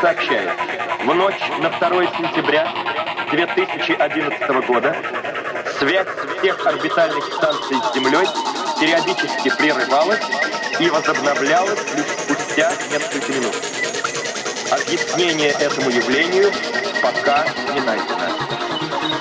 сообщает. В ночь на 2 сентября 2011 года связь всех орбитальных станций с Землей периодически прерывалась и возобновлялась лишь спустя несколько минут. Объяснение этому явлению пока не найдено.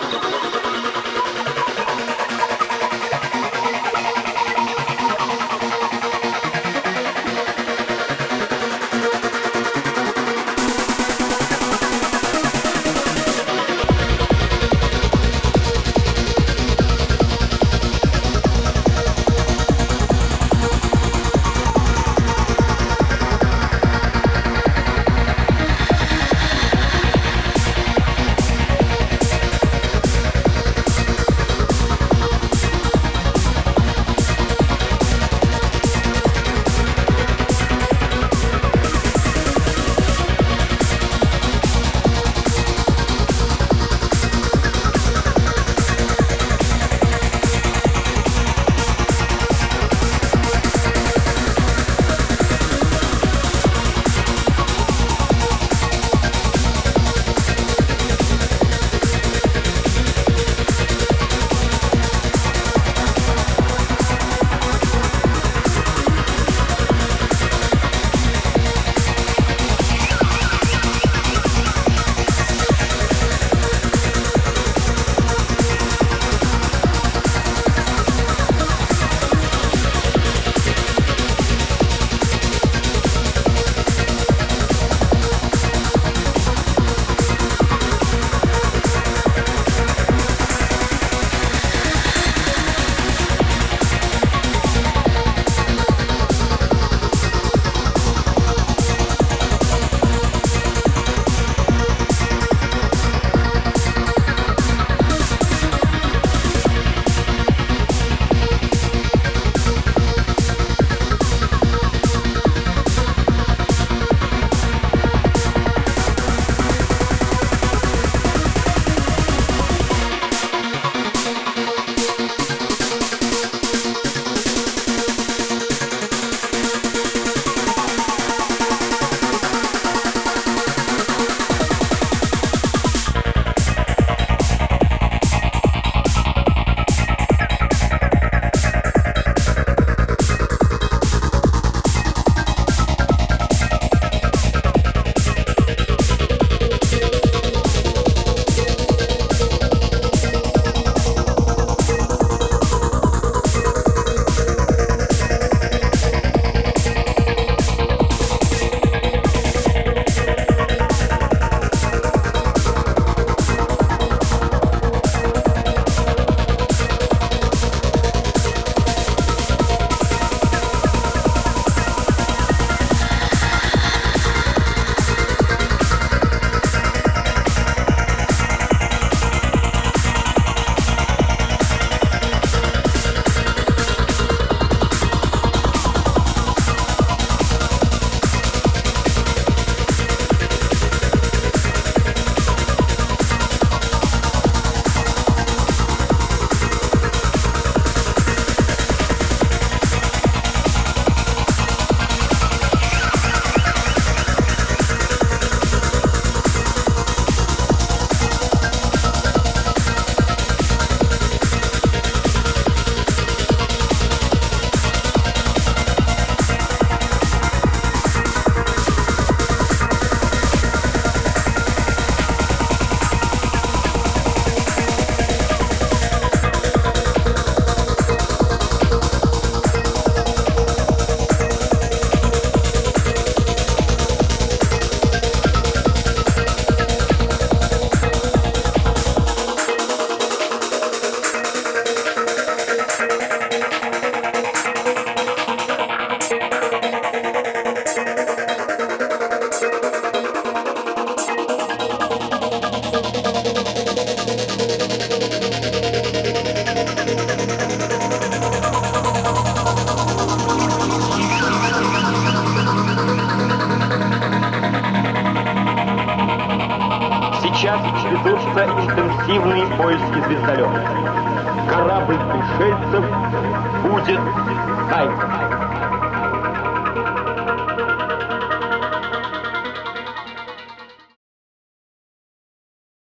Интенсивные поиски звездолета. Корабль пришельцев будет найден.